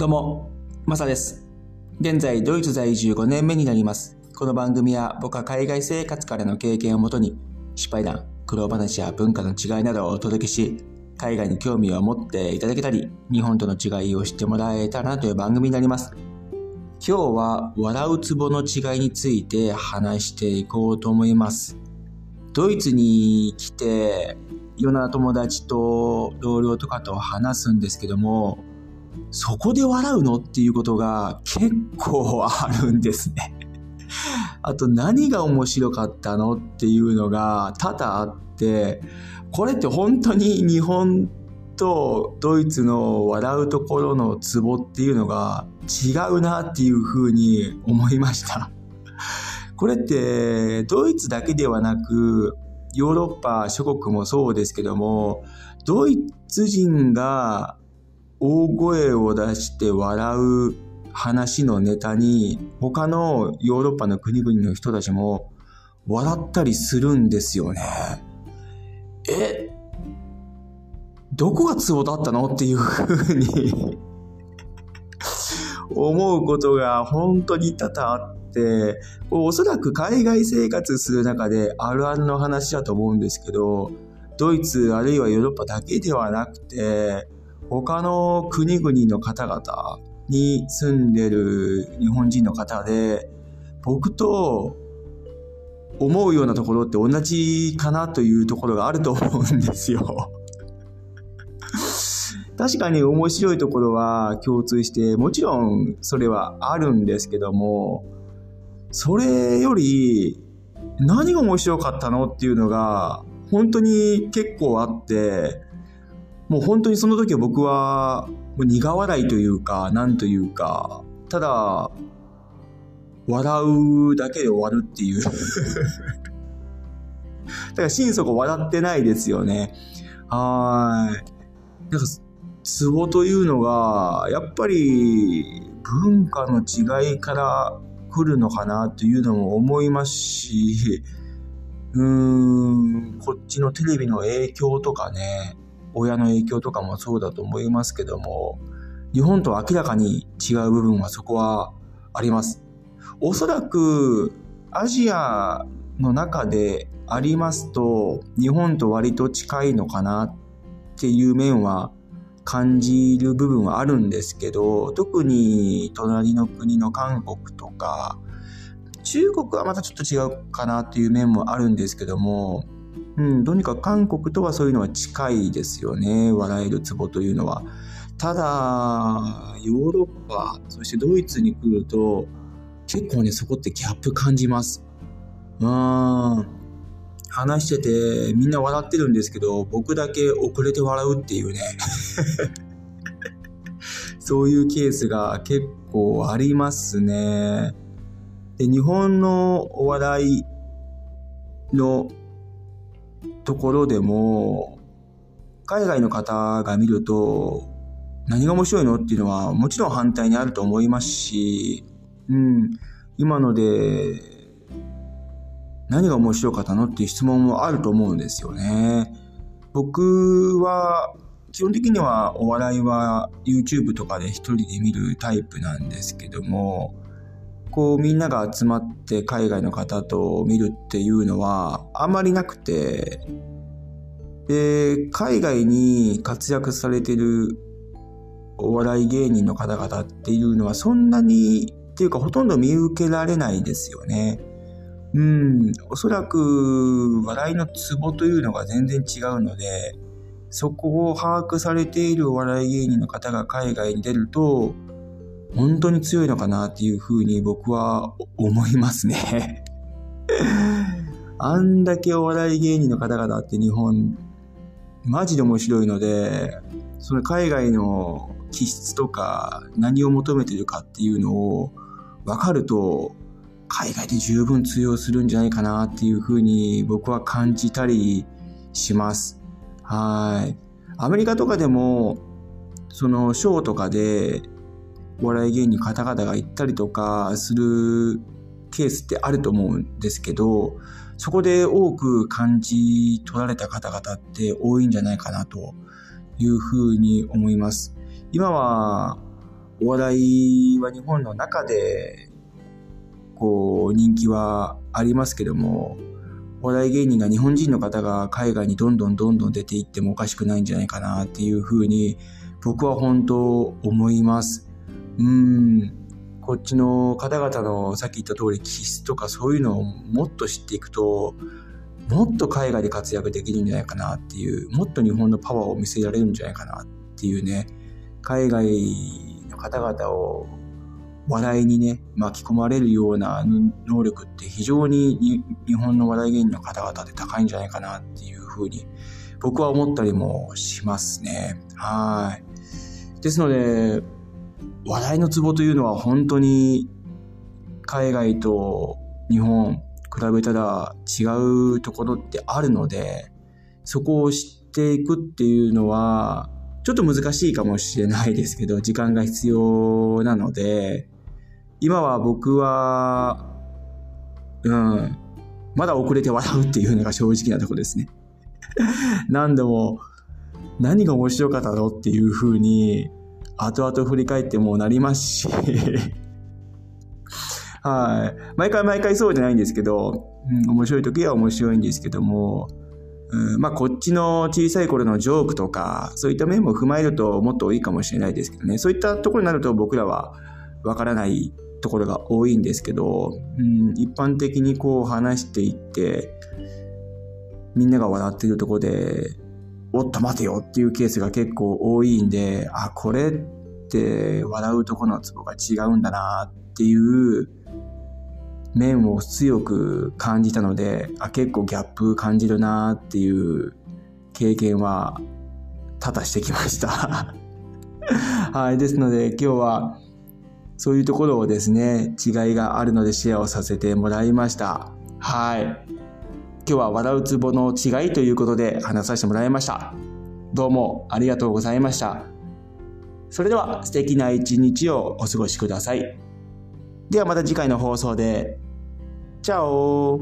どうも、マサです。現在、ドイツ在住5年目になります。この番組は僕は海外生活からの経験をもとに、失敗談、苦労話や文化の違いなどをお届けし、海外に興味を持っていただけたり、日本との違いを知ってもらえたらなという番組になります。今日は、笑うツボの違いについて話していこうと思います。ドイツに来て、いろんな友達と同僚とかと話すんですけども、そこで笑うの？っていうことが結構あるんですね。あと何が面白かったの？っていうのが多々あって、これって本当に日本とドイツの笑うところのツボっていうのが違うなっていうふうに思いました。これってドイツだけではなくヨーロッパ諸国もそうですけどもドイツ人が大声を出して笑う話のネタに他のヨーロッパの国々の人たちも笑ったりするんですよね。えどこがツボだったの？っていうふうに 思うことが本当に多々あって、おそらく海外生活する中であるあるの話だと思うんですけど、ドイツあるいはヨーロッパだけではなくて、他の国々の方々に住んでる日本人の方で、僕と思うようなところって同じかなというところがあると思うんですよ。確かに面白いところは共通して、もちろんそれはあるんですけども、それより何が面白かったのっていうのが本当に結構あって、もう本当にその時は僕はもう苦笑いというか、なんというか、ただ、笑うだけで終わるっていう。だから心底笑ってないですよね。はい。なんか、ツボというのが、やっぱり文化の違いから来るのかなというのも思いますし、うーん、こっちのテレビの影響とかね、親の影響とかもそうだと思いますけども、日本と明らかに違う部分はそこはあります。おそらくアジアの中でありますと、日本と割と近いのかなっていう面は感じる部分はあるんですけど、特に隣の国の韓国とか、中国はまたちょっと違うかなっていう面もあるんですけども、うん、とにかく韓国とはそういうのは近いですよね、笑えるツボというのは。ただ、ヨーロッパ、そしてドイツに来ると、結構ね、そこってギャップ感じます。うん。話しててみんな笑ってるんですけど、僕だけ遅れて笑うっていうね。そういうケースが結構ありますね。で、日本のお笑いのところでも、海外の方が見ると、何が面白いのっていうのはもちろん反対にあると思いますし、うん、今ので、何が面白かったのっていう質問もあると思うんですよね。僕は、基本的にはお笑いは YouTube とかで一人で見るタイプなんですけども、こうみんなが集まって海外の方と見るっていうのはあまりなくて、で、海外に活躍されてるお笑い芸人の方々っていうのはそんなに、っていうかほとんど見受けられないですよね。うん、おそらく笑いのツボというのが全然違うので、そこを把握されているお笑い芸人の方が海外に出ると、本当に強いのかなっていうふうに僕は思いますね。あんだけお笑い芸人の方々って日本、マジで面白いので、その海外の気質とか何を求めてるかっていうのを分かると、海外で十分通用するんじゃないかなっていうふうに僕は感じたりします。はい。アメリカとかでも、そのショーとかでお笑い芸人の方々が行ったりとかするケースってあると思うんですけど、そこで多く感じ取られた方々って多いんじゃないかなというふうに思います。今はお笑いは日本の中で、こう、人気はありますけども、お笑い芸人が日本人の方が海外にどんどんどんどん出ていってもおかしくないんじゃないかなっていうふうに僕は本当思います。うん。こっちの方々のさっき言った通り気質とかそういうのをもっと知っていくと、もっと海外で活躍できるんじゃないかなっていう、もっと日本のパワーを見せられるんじゃないかなっていうね、海外の方々を笑いにね、巻き込まれるような能力って非常に日本の笑い芸人の方々で高いんじゃないかなっていうふうに僕は思ったりもしますね。はい。ですので、笑いのツボというのは本当に海外と日本比べたら違うところってあるので、そこを知っていくっていうのは、ちょっと難しいかもしれないですけど、時間が必要なので、今は僕は、うん、まだ遅れて笑うっていうのが正直なところですね。何度も、何が面白かったのっていう風に後々振り返ってもなりますし はい。毎回毎回そうじゃないんですけど、うん、面白い時は面白いんですけども、うん、まあこっちの小さい頃のジョークとか、そういった面も踏まえるともっといいかもしれないですけどね。そういったところになると僕らはわからないところが多いんですけど、うん、一般的にこう話していって、みんなが笑ってるとこで、おっと待てよっていうケースが結構多いんで、あ、これって笑うとこのツボが違うんだなっていう面を強く感じたので、あ、結構ギャップ感じるなっていう経験は多々してきました はい。ですので今日はそういうところをですね、違いがあるのでシェアをさせてもらいました。はい。今日は笑うツボの違いということで話させてもらいました。どうもありがとうございました。それでは素敵な一日をお過ごしください。ではまた次回の放送で。チャオ